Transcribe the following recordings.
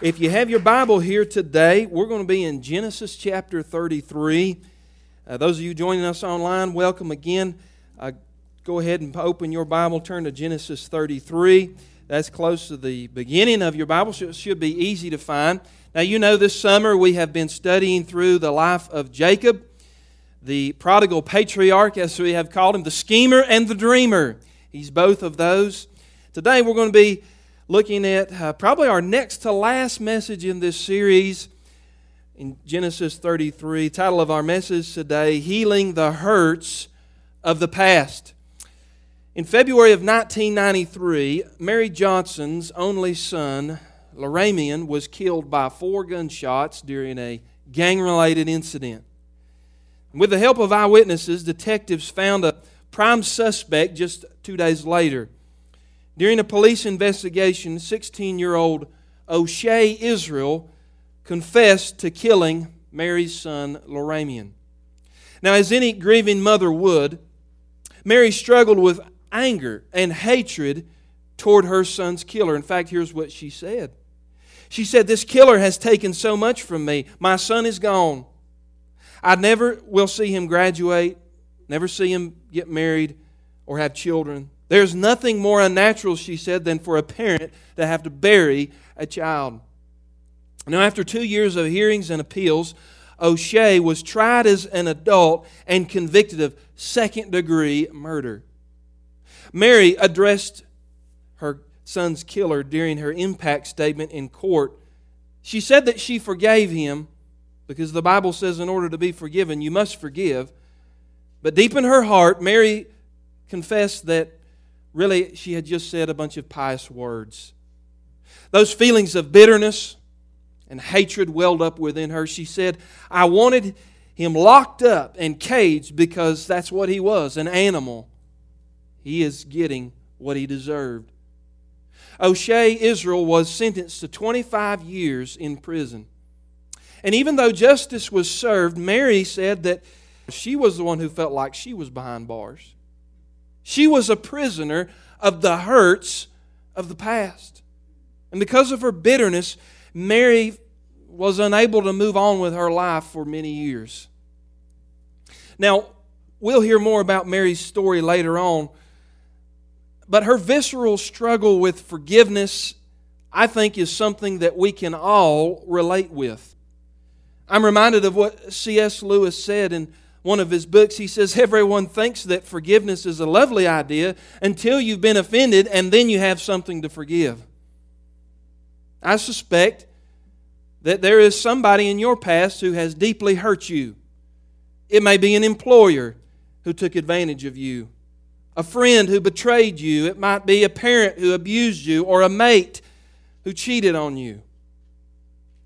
If you have your Bible here today, we're going to be in Genesis chapter 33. Uh, those of you joining us online, welcome again. Uh, go ahead and open your Bible, turn to Genesis 33. That's close to the beginning of your Bible, so it should be easy to find. Now, you know, this summer we have been studying through the life of Jacob, the prodigal patriarch, as we have called him, the schemer and the dreamer. He's both of those. Today we're going to be looking at uh, probably our next to last message in this series in Genesis 33. Title of our message today Healing the Hurts of the Past. In February of 1993, Mary Johnson's only son, Laramiun, was killed by four gunshots during a gang related incident. With the help of eyewitnesses, detectives found a prime suspect just two days later. During a police investigation, 16 year old O'Shea Israel confessed to killing Mary's son, Laramiun. Now, as any grieving mother would, Mary struggled with anger and hatred toward her son's killer. In fact, here's what she said She said, This killer has taken so much from me. My son is gone. I never will see him graduate, never see him get married or have children. There's nothing more unnatural, she said, than for a parent to have to bury a child. Now, after two years of hearings and appeals, O'Shea was tried as an adult and convicted of second degree murder. Mary addressed her son's killer during her impact statement in court. She said that she forgave him because the Bible says, in order to be forgiven, you must forgive. But deep in her heart, Mary confessed that really, she had just said a bunch of pious words. Those feelings of bitterness and hatred welled up within her. She said, I wanted him locked up and caged because that's what he was an animal. He is getting what he deserved. O'Shea Israel was sentenced to 25 years in prison. And even though justice was served, Mary said that she was the one who felt like she was behind bars. She was a prisoner of the hurts of the past. And because of her bitterness, Mary was unable to move on with her life for many years. Now, we'll hear more about Mary's story later on, but her visceral struggle with forgiveness, I think, is something that we can all relate with. I'm reminded of what C.S. Lewis said in one of his books, he says, Everyone thinks that forgiveness is a lovely idea until you've been offended and then you have something to forgive. I suspect that there is somebody in your past who has deeply hurt you. It may be an employer who took advantage of you, a friend who betrayed you, it might be a parent who abused you, or a mate who cheated on you.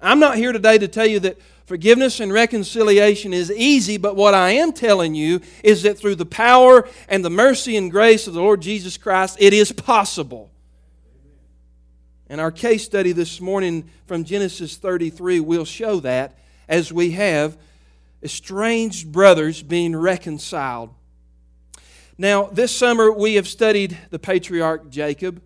I'm not here today to tell you that Forgiveness and reconciliation is easy, but what I am telling you is that through the power and the mercy and grace of the Lord Jesus Christ, it is possible. And our case study this morning from Genesis 33 will show that as we have estranged brothers being reconciled. Now, this summer we have studied the patriarch Jacob,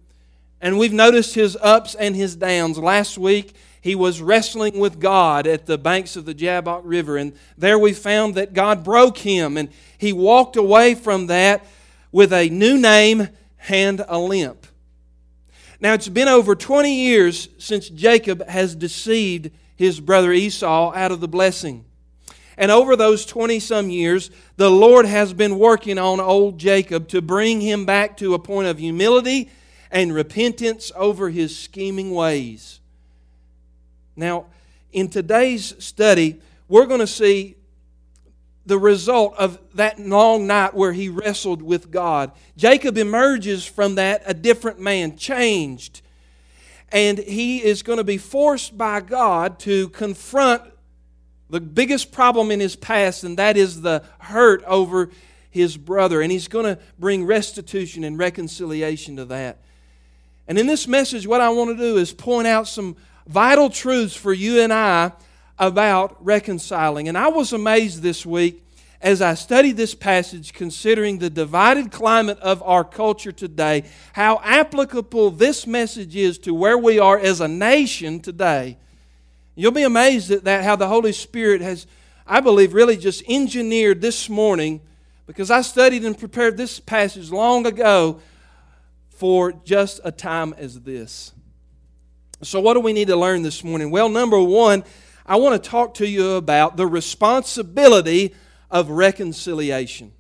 and we've noticed his ups and his downs. Last week he was wrestling with God at the banks of the Jabbok River. And there we found that God broke him, and he walked away from that with a new name and a limp. Now, it's been over 20 years since Jacob has deceived his brother Esau out of the blessing. And over those 20 some years, the Lord has been working on old Jacob to bring him back to a point of humility and repentance over his scheming ways. Now, in today's study, we're going to see the result of that long night where he wrestled with God. Jacob emerges from that a different man, changed. And he is going to be forced by God to confront the biggest problem in his past, and that is the hurt over his brother. And he's going to bring restitution and reconciliation to that. And in this message, what I want to do is point out some vital truths for you and I about reconciling. And I was amazed this week as I studied this passage, considering the divided climate of our culture today, how applicable this message is to where we are as a nation today. You'll be amazed at that, how the Holy Spirit has, I believe, really just engineered this morning, because I studied and prepared this passage long ago for just a time as this. So, what do we need to learn this morning? Well, number one, I want to talk to you about the responsibility of reconciliation.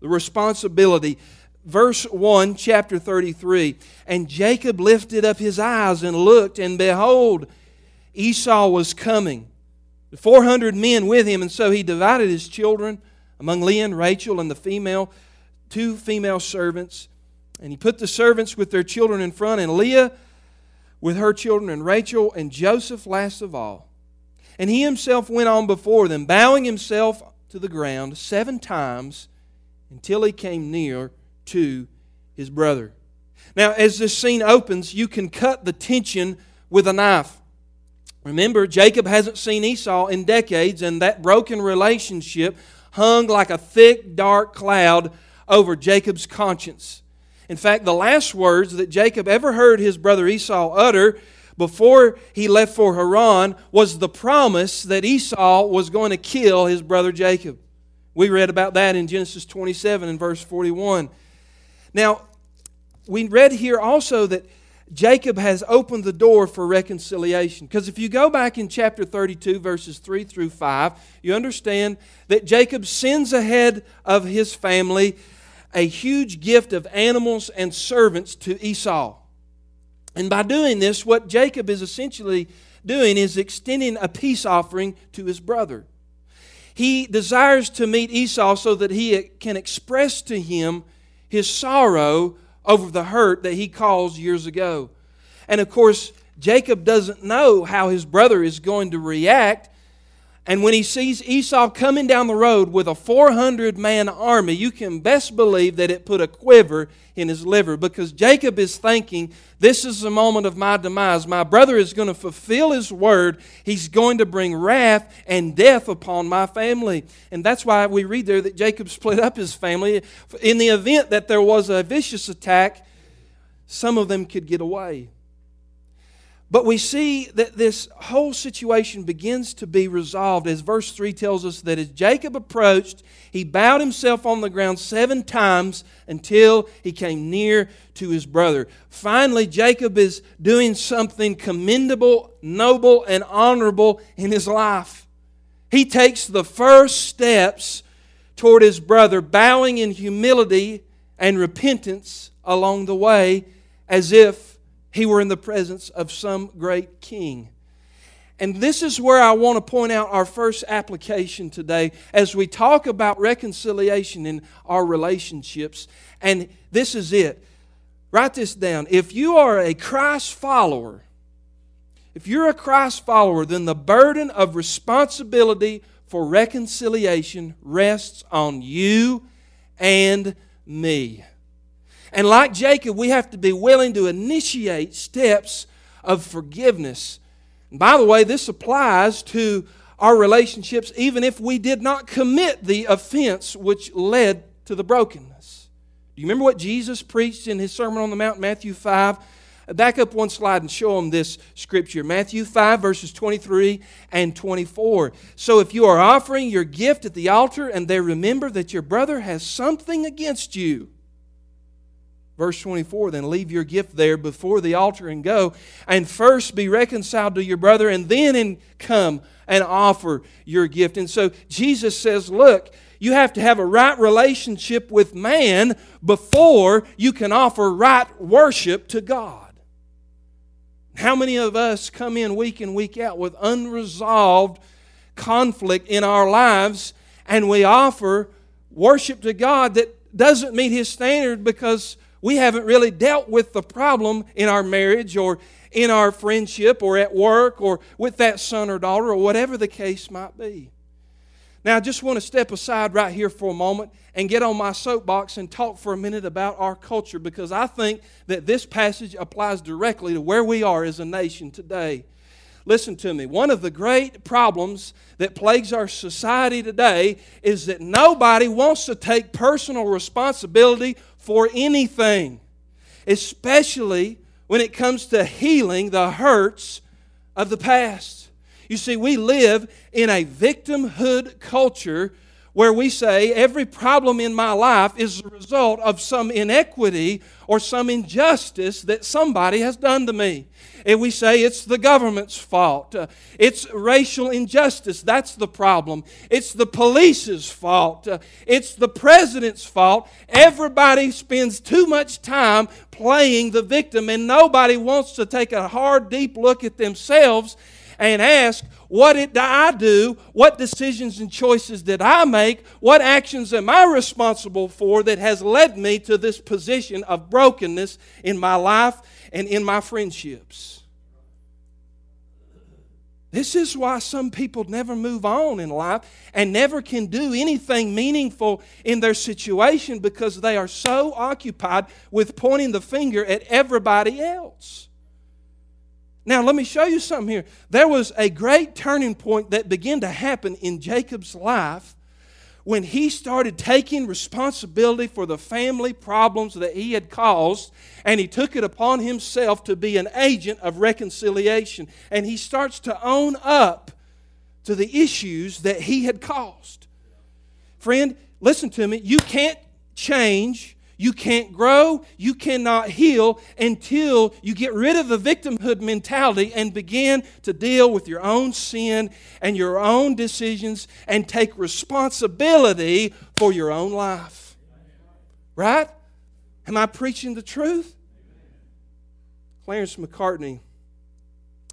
The responsibility. Verse 1, chapter 33 And Jacob lifted up his eyes and looked, and behold, Esau was coming, 400 men with him, and so he divided his children among Leah and Rachel and the female, two female servants. And he put the servants with their children in front, and Leah with her children, and Rachel and Joseph last of all. And he himself went on before them, bowing himself to the ground seven times until he came near to his brother. Now, as this scene opens, you can cut the tension with a knife. Remember, Jacob hasn't seen Esau in decades, and that broken relationship hung like a thick, dark cloud over Jacob's conscience. In fact, the last words that Jacob ever heard his brother Esau utter before he left for Haran was the promise that Esau was going to kill his brother Jacob. We read about that in Genesis 27 and verse 41. Now, we read here also that Jacob has opened the door for reconciliation. Because if you go back in chapter 32, verses 3 through 5, you understand that Jacob sends ahead of his family a huge gift of animals and servants to Esau. And by doing this, what Jacob is essentially doing is extending a peace offering to his brother. He desires to meet Esau so that he can express to him his sorrow over the hurt that he caused years ago. And of course, Jacob doesn't know how his brother is going to react and when he sees Esau coming down the road with a 400 man army, you can best believe that it put a quiver in his liver because Jacob is thinking, This is the moment of my demise. My brother is going to fulfill his word. He's going to bring wrath and death upon my family. And that's why we read there that Jacob split up his family. In the event that there was a vicious attack, some of them could get away. But we see that this whole situation begins to be resolved as verse 3 tells us that as Jacob approached, he bowed himself on the ground seven times until he came near to his brother. Finally, Jacob is doing something commendable, noble, and honorable in his life. He takes the first steps toward his brother, bowing in humility and repentance along the way as if he were in the presence of some great king. And this is where I want to point out our first application today as we talk about reconciliation in our relationships. And this is it. Write this down. If you are a Christ follower, if you're a Christ follower, then the burden of responsibility for reconciliation rests on you and me. And like Jacob, we have to be willing to initiate steps of forgiveness. And by the way, this applies to our relationships even if we did not commit the offense which led to the brokenness. Do you remember what Jesus preached in his Sermon on the Mount, Matthew 5? Back up one slide and show them this scripture Matthew 5, verses 23 and 24. So if you are offering your gift at the altar and they remember that your brother has something against you, Verse 24, then leave your gift there before the altar and go, and first be reconciled to your brother, and then in come and offer your gift. And so Jesus says, Look, you have to have a right relationship with man before you can offer right worship to God. How many of us come in week in, week out with unresolved conflict in our lives, and we offer worship to God that doesn't meet His standard because we haven't really dealt with the problem in our marriage or in our friendship or at work or with that son or daughter or whatever the case might be. Now, I just want to step aside right here for a moment and get on my soapbox and talk for a minute about our culture because I think that this passage applies directly to where we are as a nation today. Listen to me. One of the great problems that plagues our society today is that nobody wants to take personal responsibility for anything, especially when it comes to healing the hurts of the past. You see, we live in a victimhood culture where we say every problem in my life is the result of some inequity or some injustice that somebody has done to me. And we say it's the government's fault. Uh, it's racial injustice. That's the problem. It's the police's fault. Uh, it's the president's fault. Everybody spends too much time playing the victim, and nobody wants to take a hard, deep look at themselves and ask, what did I do? What decisions and choices did I make? What actions am I responsible for that has led me to this position of brokenness in my life and in my friendships? This is why some people never move on in life and never can do anything meaningful in their situation because they are so occupied with pointing the finger at everybody else. Now, let me show you something here. There was a great turning point that began to happen in Jacob's life when he started taking responsibility for the family problems that he had caused, and he took it upon himself to be an agent of reconciliation. And he starts to own up to the issues that he had caused. Friend, listen to me. You can't change you can't grow, you cannot heal until you get rid of the victimhood mentality and begin to deal with your own sin and your own decisions and take responsibility for your own life. Right? Am I preaching the truth? Clarence Macartney,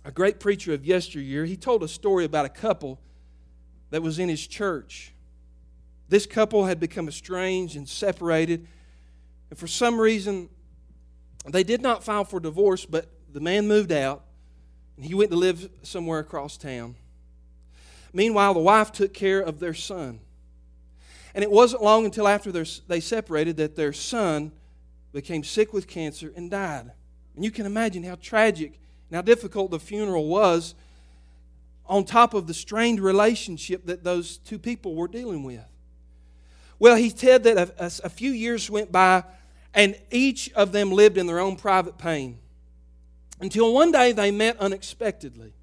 a great preacher of yesteryear, he told a story about a couple that was in his church. This couple had become estranged and separated. And for some reason, they did not file for divorce, but the man moved out and he went to live somewhere across town. Meanwhile, the wife took care of their son. And it wasn't long until after they separated that their son became sick with cancer and died. And you can imagine how tragic and how difficult the funeral was on top of the strained relationship that those two people were dealing with. Well, he said that a, a, a few years went by and each of them lived in their own private pain. Until one day they met unexpectedly.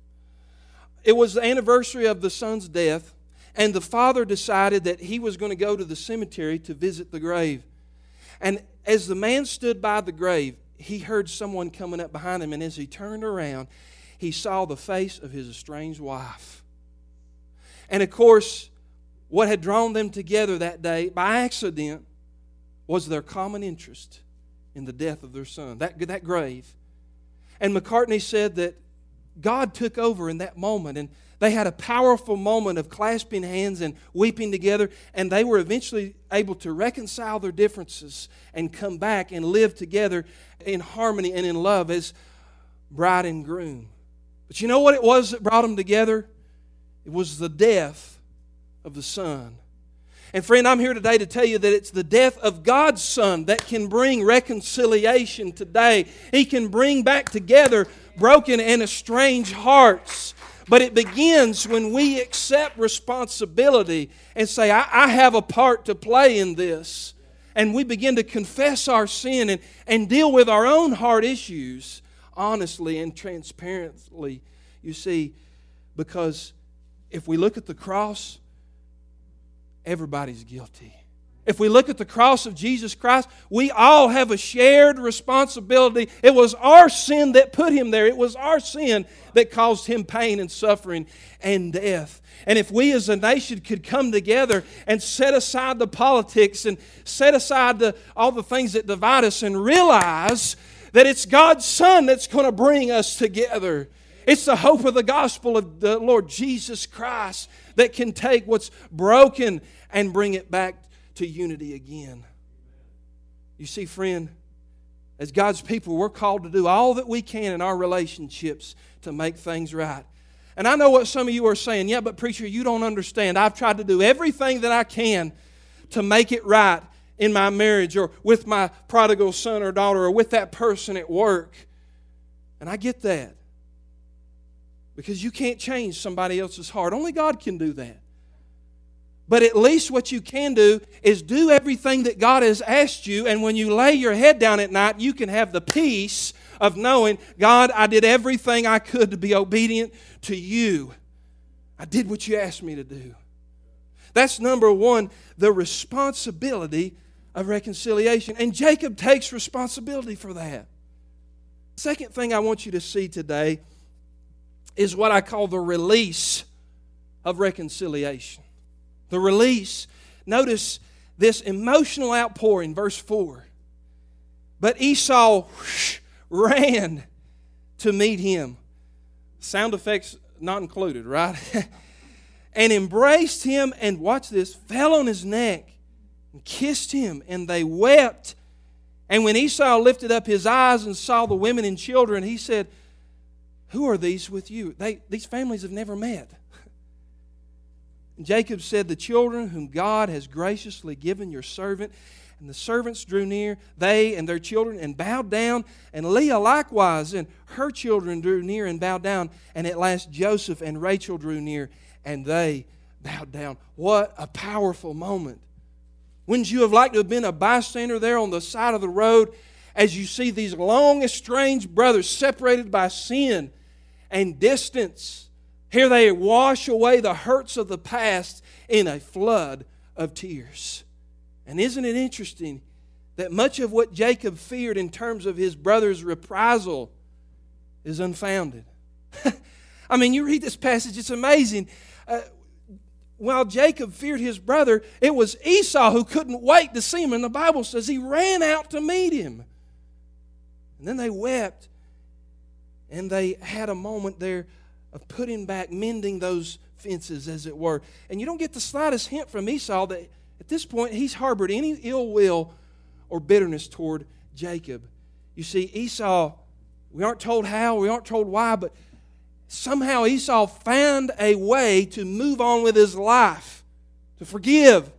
It was the anniversary of the son's death, and the father decided that he was going to go to the cemetery to visit the grave. And as the man stood by the grave, he heard someone coming up behind him, and as he turned around, he saw the face of his estranged wife. And of course, what had drawn them together that day by accident was their common interest in the death of their son, that, that grave. And Macartney said that God took over in that moment, and they had a powerful moment of clasping hands and weeping together, and they were eventually able to reconcile their differences and come back and live together in harmony and in love as bride and groom. But you know what it was that brought them together? It was the death of the son. And friend, I'm here today to tell you that it's the death of God's Son that can bring reconciliation today. He can bring back together broken and estranged hearts. But it begins when we accept responsibility and say, I, I, have a part to play in this. And we begin to confess our sin and, and deal with our own heart issues honestly and transparently. You see, because if we look at the cross, everybody's guilty. If we look at the cross of Jesus Christ, we all have a shared responsibility. It was our sin that put him there, it was our sin that caused him pain and suffering and death. And if we as a nation could come together and set aside the politics and set aside the, all the things that divide us and realize that it's God's Son that's going to bring us together. It's the hope of the gospel of the Lord Jesus Christ that can take what's broken and bring it back to unity again. You see, friend, as God's people, we're called to do all that we can in our relationships to make things right. And I know what some of you are saying, yeah, but preacher, you don't understand. I've tried to do everything that I can to make it right in my marriage or with my prodigal son or daughter or with that person at work. And I get that. because you can't change somebody else's heart. Only God can do that. But at least what you can do is do everything that God has asked you, and when you lay your head down at night, you can have the peace of knowing, God, I did everything I could to be obedient to you. I did what you asked me to do. That's number one, the responsibility of reconciliation. And Jacob takes responsibility for that. Second thing I want you to see today is what I call the release of reconciliation. The release. Notice this emotional outpouring, verse 4. But Esau whoosh, ran to meet him. Sound effects not included, right? and embraced him and, watch this, fell on his neck and kissed him, and they wept. And when Esau lifted up his eyes and saw the women and children, he said, Who are these with you? They, these families have never met. And Jacob said, The children whom God has graciously given your servant. And the servants drew near, they and their children, and bowed down. And Leah likewise, and her children drew near and bowed down. And at last Joseph and Rachel drew near, and they bowed down. What a powerful moment. Wouldn't you have liked to have been a bystander there on the side of the road as you see these long estranged brothers separated by sin and distance? Here they wash away the hurts of the past in a flood of tears. And isn't it interesting that much of what Jacob feared in terms of his brother's reprisal is unfounded? I mean, you read this passage, it's amazing. Uh, while Jacob feared his brother, it was Esau who couldn't wait to see him. And the Bible says he ran out to meet him. And then they wept. And they had a moment there of putting back, mending those fences, as it were. And you don't get the slightest hint from Esau that at this point, he's harbored any ill will or bitterness toward Jacob. You see, Esau, we aren't told how, we aren't told why, but somehow Esau found a way to move on with his life, to forgive,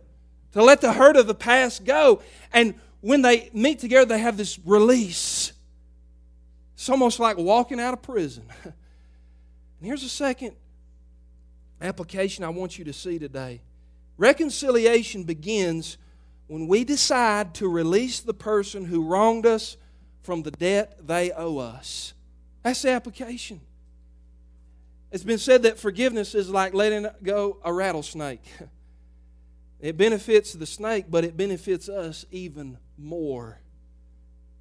to let the hurt of the past go. And when they meet together, they have this release. It's almost like walking out of prison. and here's a second application I want you to see today. Reconciliation begins when we decide to release the person who wronged us from the debt they owe us. That's the application. It's been said that forgiveness is like letting go a rattlesnake. It benefits the snake, but it benefits us even more.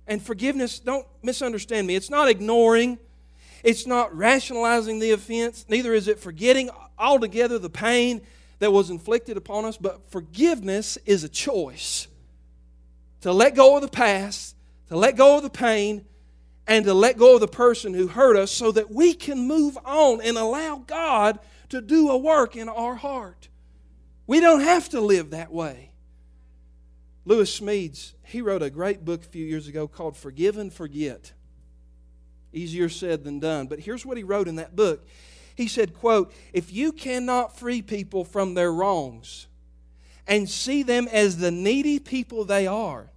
And forgiveness, don't misunderstand me, it's not ignoring, it's not rationalizing the offense, neither is it forgetting altogether the pain that was inflicted upon us, but forgiveness is a choice to let go of the past, to let go of the pain, and to let go of the person who hurt us so that we can move on and allow God to do a work in our heart. We don't have to live that way. Lewis Smedes, he wrote a great book a few years ago called Forgive and Forget. Easier said than done. But here's what he wrote in that book. He said, quote, if you cannot free people from their wrongs and see them as the needy people they are,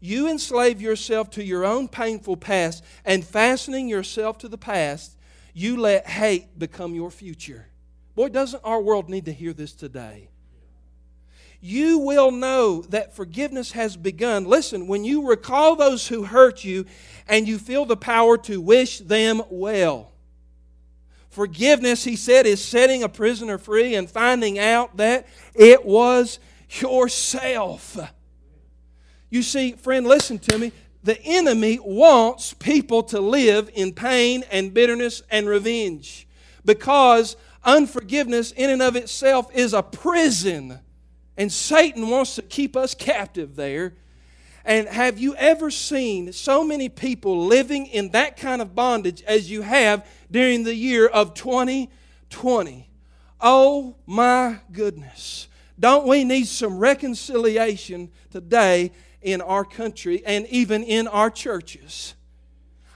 you enslave yourself to your own painful past and fastening yourself to the past, you let hate become your future. Boy, doesn't our world need to hear this today? You will know that forgiveness has begun. Listen, when you recall those who hurt you and you feel the power to wish them well. Forgiveness, he said, is setting a prisoner free and finding out that it was yourself. You see, friend, listen to me. The enemy wants people to live in pain and bitterness and revenge because unforgiveness, in and of itself, is a prison. And Satan wants to keep us captive there. And have you ever seen so many people living in that kind of bondage as you have during the year of 2020? Oh my goodness. Don't we need some reconciliation today in our country and even in our churches?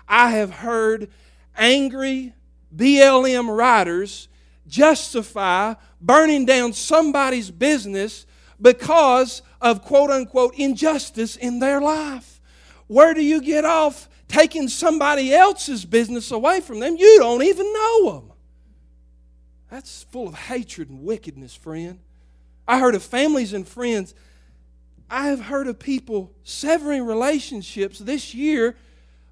I have heard angry BLM writers justify burning down somebody's business because of quote unquote injustice in their life. Where do you get off taking somebody else's business away from them? You don't even know them. That's full of hatred and wickedness, friend. I heard of families and friends. I have heard of people severing relationships this year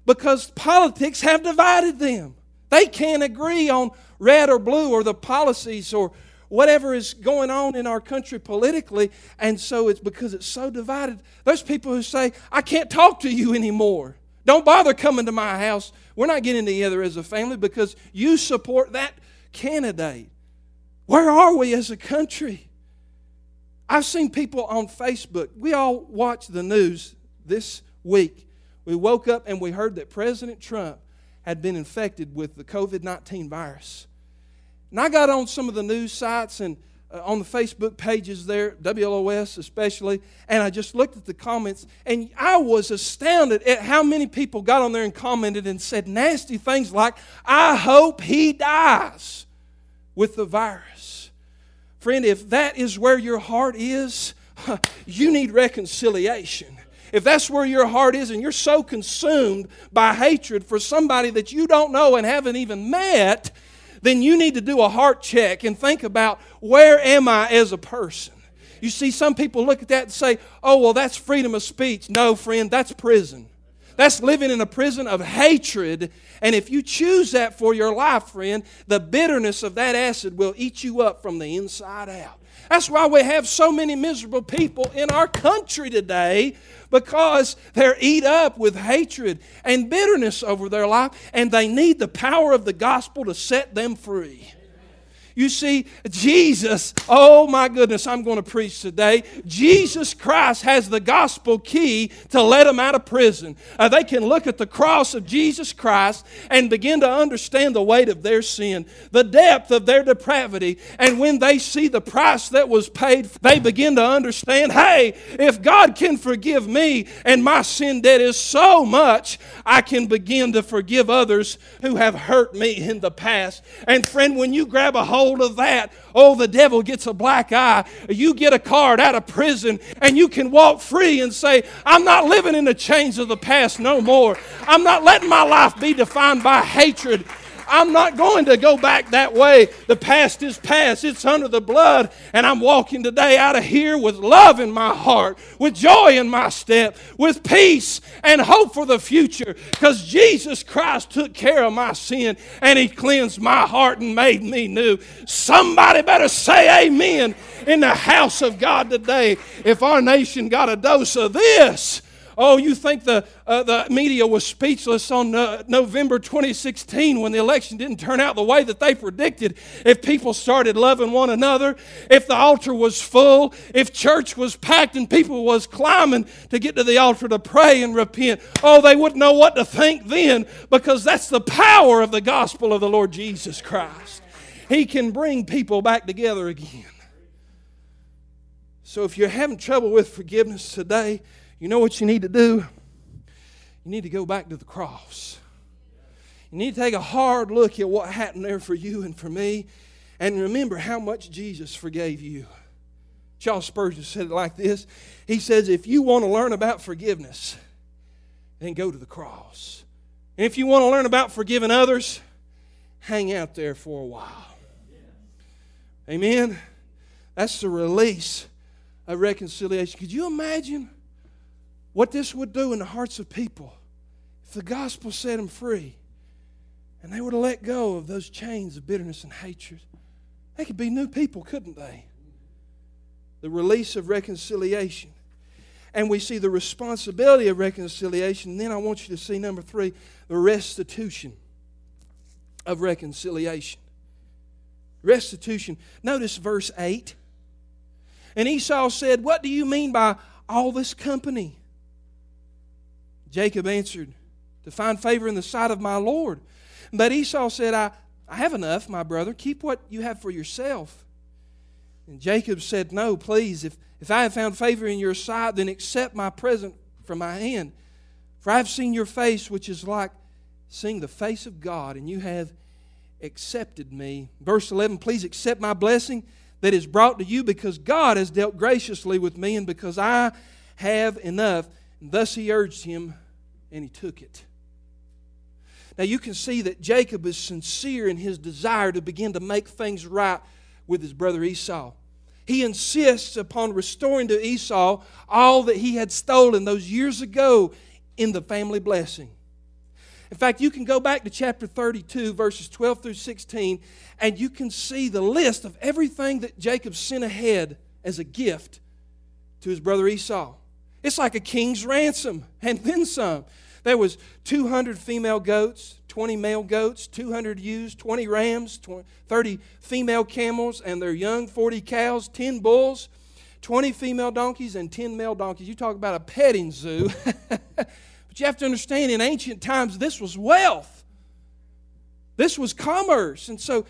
because politics have divided them. They can't agree on red or blue or the policies or whatever is going on in our country politically. And so it's because it's so divided. There's people who say, I can't talk to you anymore. Don't bother coming to my house. We're not getting together as a family because you support that candidate. Where are we as a country? I've seen people on Facebook. We all watched the news this week. We woke up and we heard that President Trump had been infected with the COVID 19 virus. And I got on some of the news sites and uh, on the Facebook pages there, WLOS especially, and I just looked at the comments, and I was astounded at how many people got on there and commented and said nasty things like, I hope he dies with the virus. Friend, if that is where your heart is, you need reconciliation. If that's where your heart is and you're so consumed by hatred for somebody that you don't know and haven't even met, then you need to do a heart check and think about where am I as a person? You see, some people look at that and say, oh, well, that's freedom of speech. No, friend, that's prison. That's living in a prison of hatred. And if you choose that for your life, friend, the bitterness of that acid will eat you up from the inside out. That's why we have so many miserable people in our country today because they're eat up with hatred and bitterness over their life and they need the power of the gospel to set them free. You see, Jesus, oh my goodness, I'm going to preach today. Jesus Christ has the gospel key to let them out of prison. Uh, they can look at the cross of Jesus Christ and begin to understand the weight of their sin, the depth of their depravity. And when they see the price that was paid, they begin to understand hey, if God can forgive me and my sin debt is so much, I can begin to forgive others who have hurt me in the past. And friend, when you grab a hold hold of that, oh, the devil gets a black eye. You get a card out of prison and you can walk free and say, I'm not living in the chains of the past no more. I'm not letting my life be defined by hatred I'm not going to go back that way. The past is past, it's under the blood. And I'm walking today out of here with love in my heart, with joy in my step, with peace and hope for the future because Jesus Christ took care of my sin and He cleansed my heart and made me new. Somebody better say amen in the house of God today. If our nation got a dose of this, Oh, you think the, uh, the media was speechless on uh, November 2016 when the election didn't turn out the way that they predicted? If people started loving one another, if the altar was full, if church was packed and people was climbing to get to the altar to pray and repent, oh, they wouldn't know what to think then because that's the power of the gospel of the Lord Jesus Christ. He can bring people back together again. So if you're having trouble with forgiveness today, you know what you need to do? You need to go back to the cross. You need to take a hard look at what happened there for you and for me and remember how much Jesus forgave you. Charles Spurgeon said it like this He says, If you want to learn about forgiveness, then go to the cross. And if you want to learn about forgiving others, hang out there for a while. Amen? That's the release of reconciliation. Could you imagine what this would do in the hearts of people if the gospel set them free and they were to let go of those chains of bitterness and hatred. They could be new people, couldn't they? The release of reconciliation. And we see the responsibility of reconciliation. And then I want you to see number three, the restitution of reconciliation. Restitution. Notice verse 8. And Esau said, What do you mean by all this company? Jacob answered, To find favor in the sight of my Lord. But Esau said, I, I have enough, my brother. Keep what you have for yourself. And Jacob said, No, please. If, if I have found favor in your sight, then accept my present from my hand. For I have seen your face, which is like seeing the face of God, and you have accepted me. Verse 11 Please accept my blessing that is brought to you because God has dealt graciously with me, and because I have enough. And thus he urged him and he took it. Now you can see that Jacob is sincere in his desire to begin to make things right with his brother Esau. He insists upon restoring to Esau all that he had stolen those years ago in the family blessing. In fact, you can go back to chapter 32, verses 12 through 16, and you can see the list of everything that Jacob sent ahead as a gift to his brother Esau. It's like a king's ransom, and then some. There was 200 female goats, 20 male goats, 200 ewes, 20 rams, 20, 30 female camels and their young, 40 cows, 10 bulls, 20 female donkeys, and 10 male donkeys. You talk about a petting zoo. but you have to understand, in ancient times, this was wealth. This was commerce. And so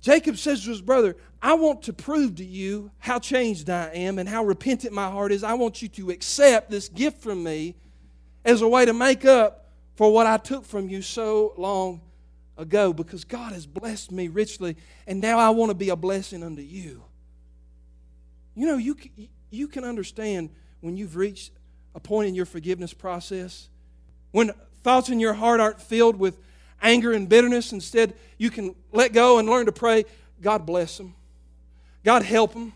Jacob says to his brother, I want to prove to you how changed I am and how repentant my heart is. I want you to accept this gift from me as a way to make up for what I took from you so long ago because God has blessed me richly and now I want to be a blessing unto you. You know, you, you can understand when you've reached a point in your forgiveness process, when thoughts in your heart aren't filled with anger and bitterness. Instead, you can let go and learn to pray, God bless them, God help them.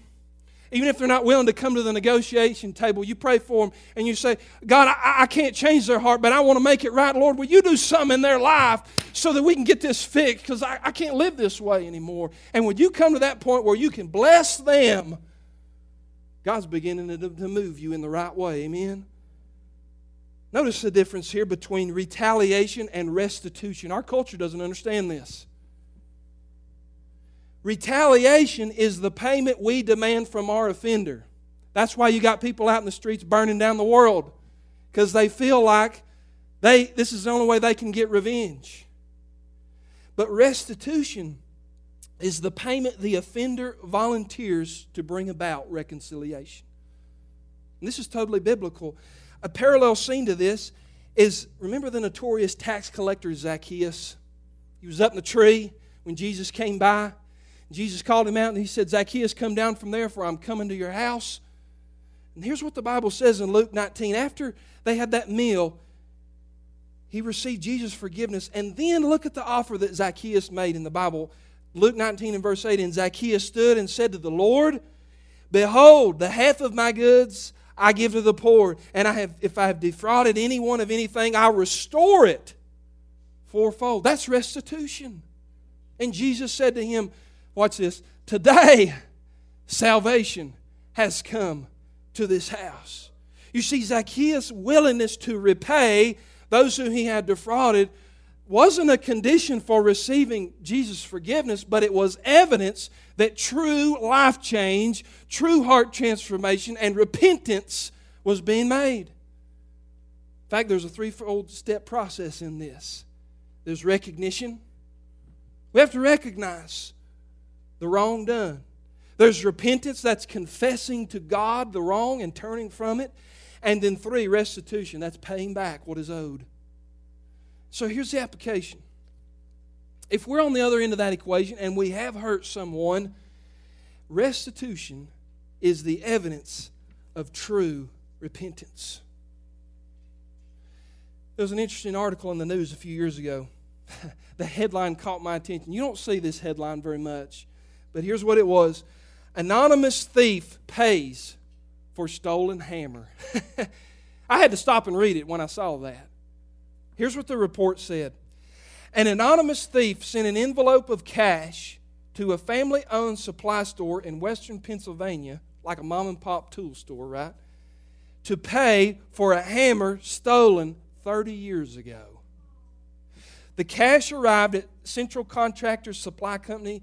Even if they're not willing to come to the negotiation table, you pray for them and you say, God, I, I can't change their heart, but I want to make it right. Lord, will you do something in their life so that we can get this fixed because I, I can't live this way anymore. And when you come to that point where you can bless them, God's beginning to, to move you in the right way. Amen? Notice the difference here between retaliation and restitution. Our culture doesn't understand this. Retaliation is the payment we demand from our offender. That's why you got people out in the streets burning down the world because they feel like they, this is the only way they can get revenge. But restitution is the payment the offender volunteers to bring about reconciliation. And this is totally biblical. A parallel scene to this is remember the notorious tax collector Zacchaeus? He was up in the tree when Jesus came by. Jesus called him out and he said, Zacchaeus, come down from there, for I'm coming to your house. And here's what the Bible says in Luke 19. After they had that meal, he received Jesus' forgiveness. And then look at the offer that Zacchaeus made in the Bible. Luke 19 and verse 8. And Zacchaeus stood and said to the Lord, Behold, the half of my goods I give to the poor. And I have, if I have defrauded anyone of anything, I'll restore it fourfold. That's restitution. And Jesus said to him, Watch this. Today, salvation has come to this house. You see, Zacchaeus' willingness to repay those who he had defrauded wasn't a condition for receiving Jesus' forgiveness, but it was evidence that true life change, true heart transformation, and repentance was being made. In fact, there's a threefold step process in this there's recognition. We have to recognize the wrong done. There's repentance, that's confessing to God the wrong and turning from it. And then three, restitution, that's paying back what is owed. So here's the application. If we're on the other end of that equation and we have hurt someone, restitution is the evidence of true repentance. There was an interesting article in the news a few years ago. the headline caught my attention. You don't see this headline very much. But here's what it was Anonymous thief pays for stolen hammer. I had to stop and read it when I saw that. Here's what the report said An anonymous thief sent an envelope of cash to a family owned supply store in western Pennsylvania, like a mom and pop tool store, right? To pay for a hammer stolen 30 years ago. The cash arrived at Central Contractors Supply Company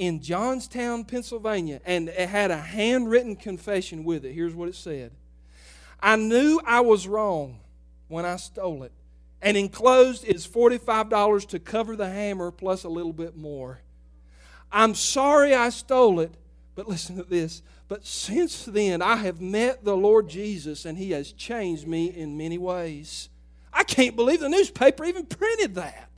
in Johnstown, Pennsylvania, and it had a handwritten confession with it. Here's what it said I knew I was wrong when I stole it, and enclosed is $45 to cover the hammer plus a little bit more. I'm sorry I stole it, but listen to this. But since then, I have met the Lord Jesus, and He has changed me in many ways. I can't believe the newspaper even printed that.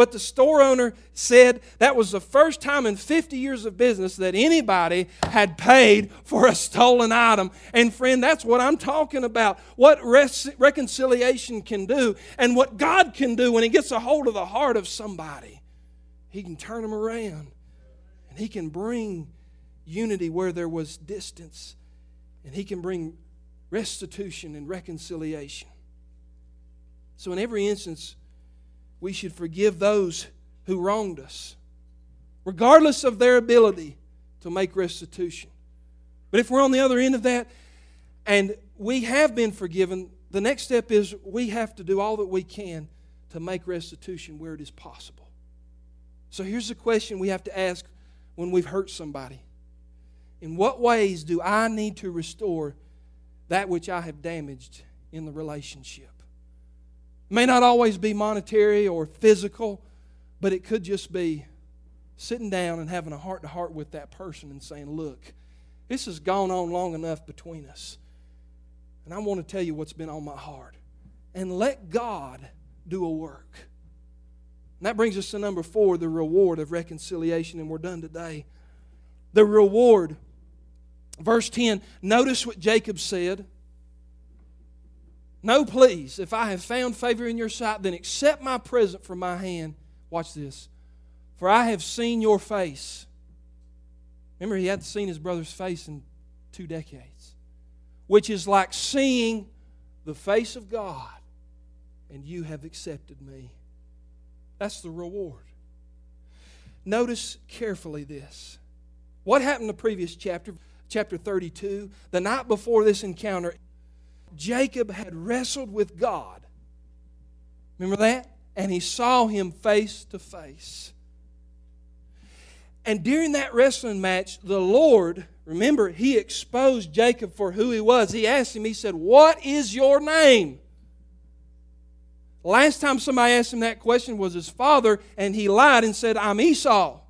But the store owner said that was the first time in 50 years of business that anybody had paid for a stolen item. And friend, that's what I'm talking about. What reconciliation can do and what God can do when He gets a hold of the heart of somebody. He can turn them around and He can bring unity where there was distance and He can bring restitution and reconciliation. So, in every instance, we should forgive those who wronged us, regardless of their ability to make restitution. But if we're on the other end of that and we have been forgiven, the next step is we have to do all that we can to make restitution where it is possible. So here's the question we have to ask when we've hurt somebody In what ways do I need to restore that which I have damaged in the relationship? May not always be monetary or physical, but it could just be sitting down and having a heart to heart with that person and saying, Look, this has gone on long enough between us. And I want to tell you what's been on my heart. And let God do a work. And that brings us to number four the reward of reconciliation. And we're done today. The reward. Verse 10, notice what Jacob said. No, please, if I have found favor in your sight, then accept my present from my hand. Watch this. For I have seen your face. Remember, he hadn't seen his brother's face in two decades, which is like seeing the face of God, and you have accepted me. That's the reward. Notice carefully this. What happened in the previous chapter, chapter 32? The night before this encounter, Jacob had wrestled with God. Remember that? And he saw him face to face. And during that wrestling match, the Lord, remember, he exposed Jacob for who he was. He asked him, he said, What is your name? Last time somebody asked him that question was his father, and he lied and said, I'm Esau.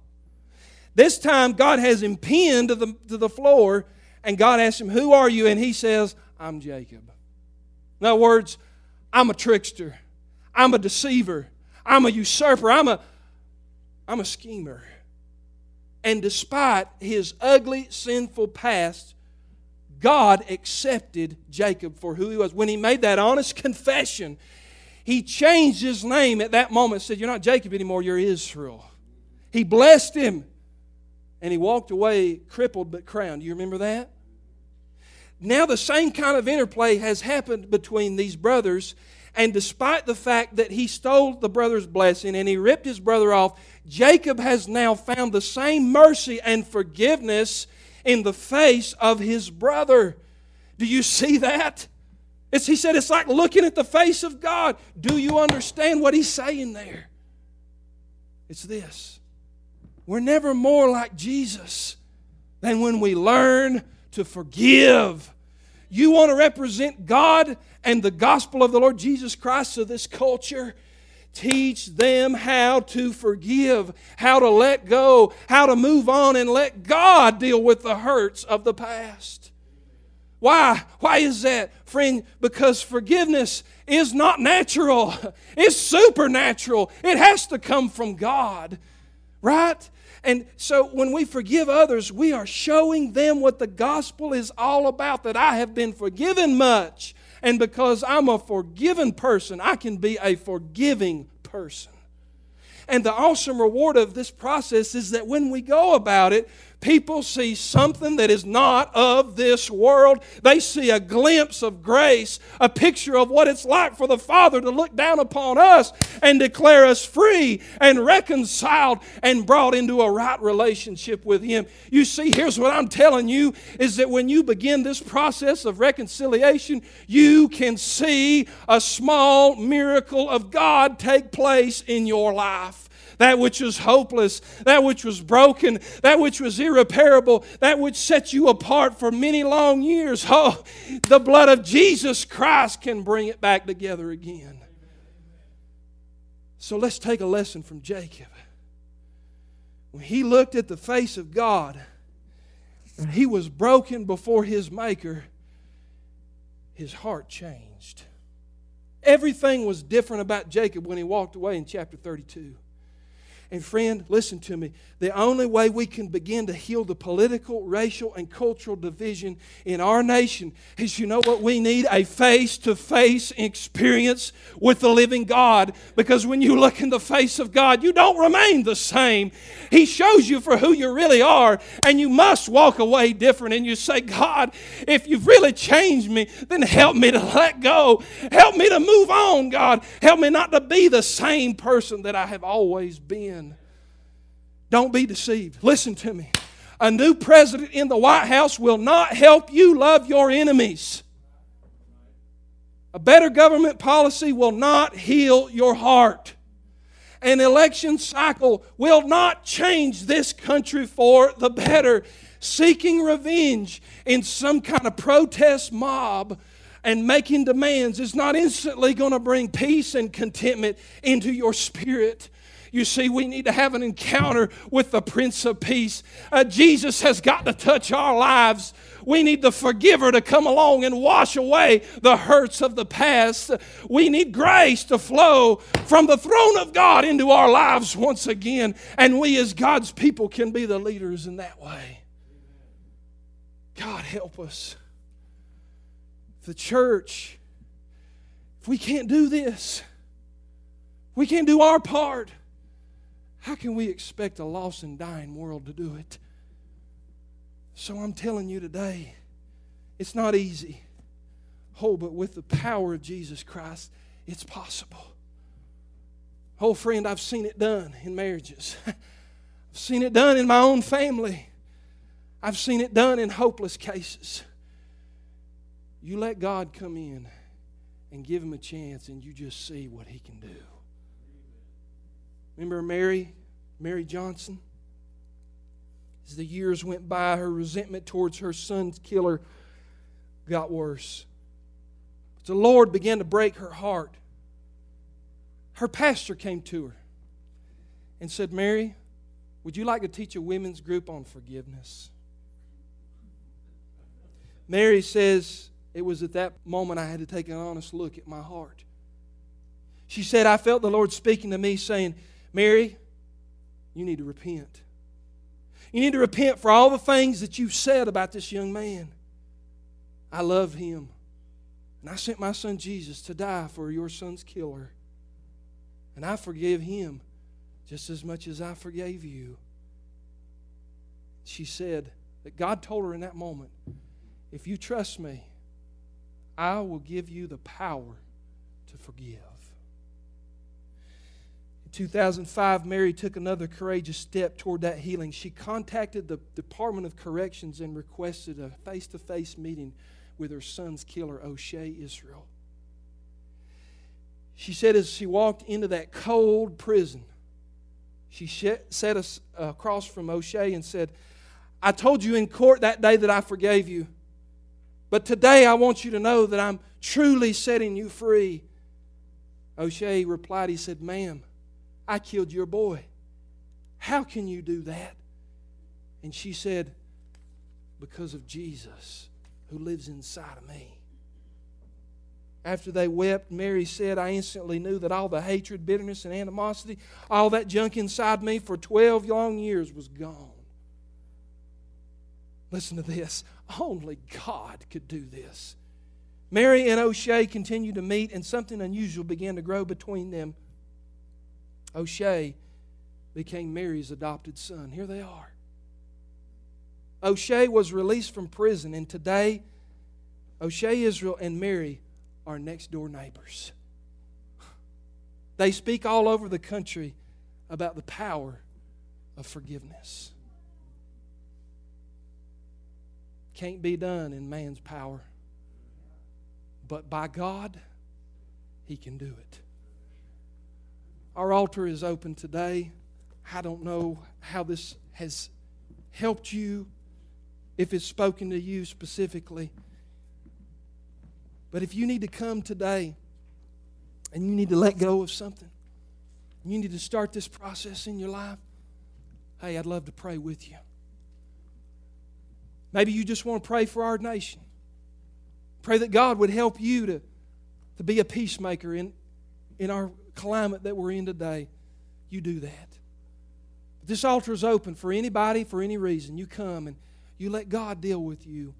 This time, God has him pinned to the, to the floor, and God asks him, Who are you? And he says, I'm Jacob. In other words, I'm a trickster. I'm a deceiver. I'm a usurper. I'm a, I'm a schemer. And despite his ugly, sinful past, God accepted Jacob for who he was. When he made that honest confession, he changed his name at that moment, said, You're not Jacob anymore, you're Israel. He blessed him, and he walked away crippled but crowned. Do you remember that? Now the same kind of interplay has happened between these brothers. And despite the fact that he stole the brother's blessing and he ripped his brother off, Jacob has now found the same mercy and forgiveness in the face of his brother. Do you see that? It's, he said it's like looking at the face of God. Do you understand what he's saying there? It's this we're never more like Jesus than when we learn to forgive. You want to represent God and the gospel of the Lord Jesus Christ to this culture? Teach them how to forgive, how to let go, how to move on, and let God deal with the hurts of the past. Why? Why is that? Friend, because forgiveness is not natural, it's supernatural. It has to come from God, right? And so when we forgive others, we are showing them what the gospel is all about that I have been forgiven much. And because I'm a forgiven person, I can be a forgiving person. And the awesome reward of this process is that when we go about it, people see something that is not of this world. They see a glimpse of grace, a picture of what it's like for the Father to look down upon us and declare us free and reconciled and brought into a right relationship with Him. You see, here's what I'm telling you is that when you begin this process of reconciliation, you can see a small miracle of God take place in your life that which was hopeless, that which was broken, that which was irreparable, that which set you apart for many long years. Oh, the blood of Jesus Christ can bring it back together again. So let's take a lesson from Jacob. When he looked at the face of God, and he was broken before his Maker, his heart changed. Everything was different about Jacob when he walked away in chapter 32. And friend, listen to me. The only way we can begin to heal the political, racial, and cultural division in our nation is you know what we need? A face to face experience with the living God. Because when you look in the face of God, you don't remain the same. He shows you for who you really are, and you must walk away different. And you say, God, if you've really changed me, then help me to let go. Help me to move on, God. Help me not to be the same person that I have always been. Don't be deceived. Listen to me. A new president in the White House will not help you love your enemies. A better government policy will not heal your heart. An election cycle will not change this country for the better. Seeking revenge in some kind of protest mob and making demands is not instantly going to bring peace and contentment into your spirit. You see, we need to have an encounter with the Prince of Peace. Uh, Jesus has got to touch our lives. We need the forgiver to come along and wash away the hurts of the past. We need grace to flow from the throne of God into our lives once again. And we, as God's people, can be the leaders in that way. God, help us. The church, if we can't do this, we can't do our part. How can we expect a lost and dying world to do it? So I'm telling you today, it's not easy. Oh, but with the power of Jesus Christ, it's possible. Oh, friend, I've seen it done in marriages. I've seen it done in my own family. I've seen it done in hopeless cases. You let God come in and give him a chance, and you just see what he can do. Remember Mary, Mary Johnson? As the years went by, her resentment towards her son's killer got worse. But the Lord began to break her heart. Her pastor came to her and said, Mary, would you like to teach a women's group on forgiveness? Mary says, It was at that moment I had to take an honest look at my heart. She said, I felt the Lord speaking to me saying, Mary, you need to repent. You need to repent for all the things that you've said about this young man. I love him. And I sent my son Jesus to die for your son's killer. And I forgive him just as much as I forgave you. She said that God told her in that moment if you trust me, I will give you the power to forgive. 2005, Mary took another courageous step toward that healing. She contacted the Department of Corrections and requested a face to face meeting with her son's killer, O'Shea Israel. She said as she walked into that cold prison, she sat us uh, across from O'Shea and said, I told you in court that day that I forgave you. But today I want you to know that I'm truly setting you free. O'Shea replied, He said, Ma'am, I killed your boy. How can you do that? And she said, Because of Jesus who lives inside of me. After they wept, Mary said, I instantly knew that all the hatred, bitterness, and animosity, all that junk inside me for 12 long years was gone. Listen to this. Only God could do this. Mary and O'Shea continued to meet, and something unusual began to grow between them. O'Shea became Mary's adopted son. Here they are. O'Shea was released from prison, and today, O'Shea Israel and Mary are next door neighbors. They speak all over the country about the power of forgiveness. Can't be done in man's power, but by God, He can do it. Our altar is open today. I don't know how this has helped you, if it's spoken to you specifically. But if you need to come today and you need to let go of something, you need to start this process in your life, hey, I'd love to pray with you. Maybe you just want to pray for our nation. Pray that God would help you to, to be a peacemaker in, in our climate that we're in today, you do that. This altar is open for anybody, for any reason. You come and you let God deal with you.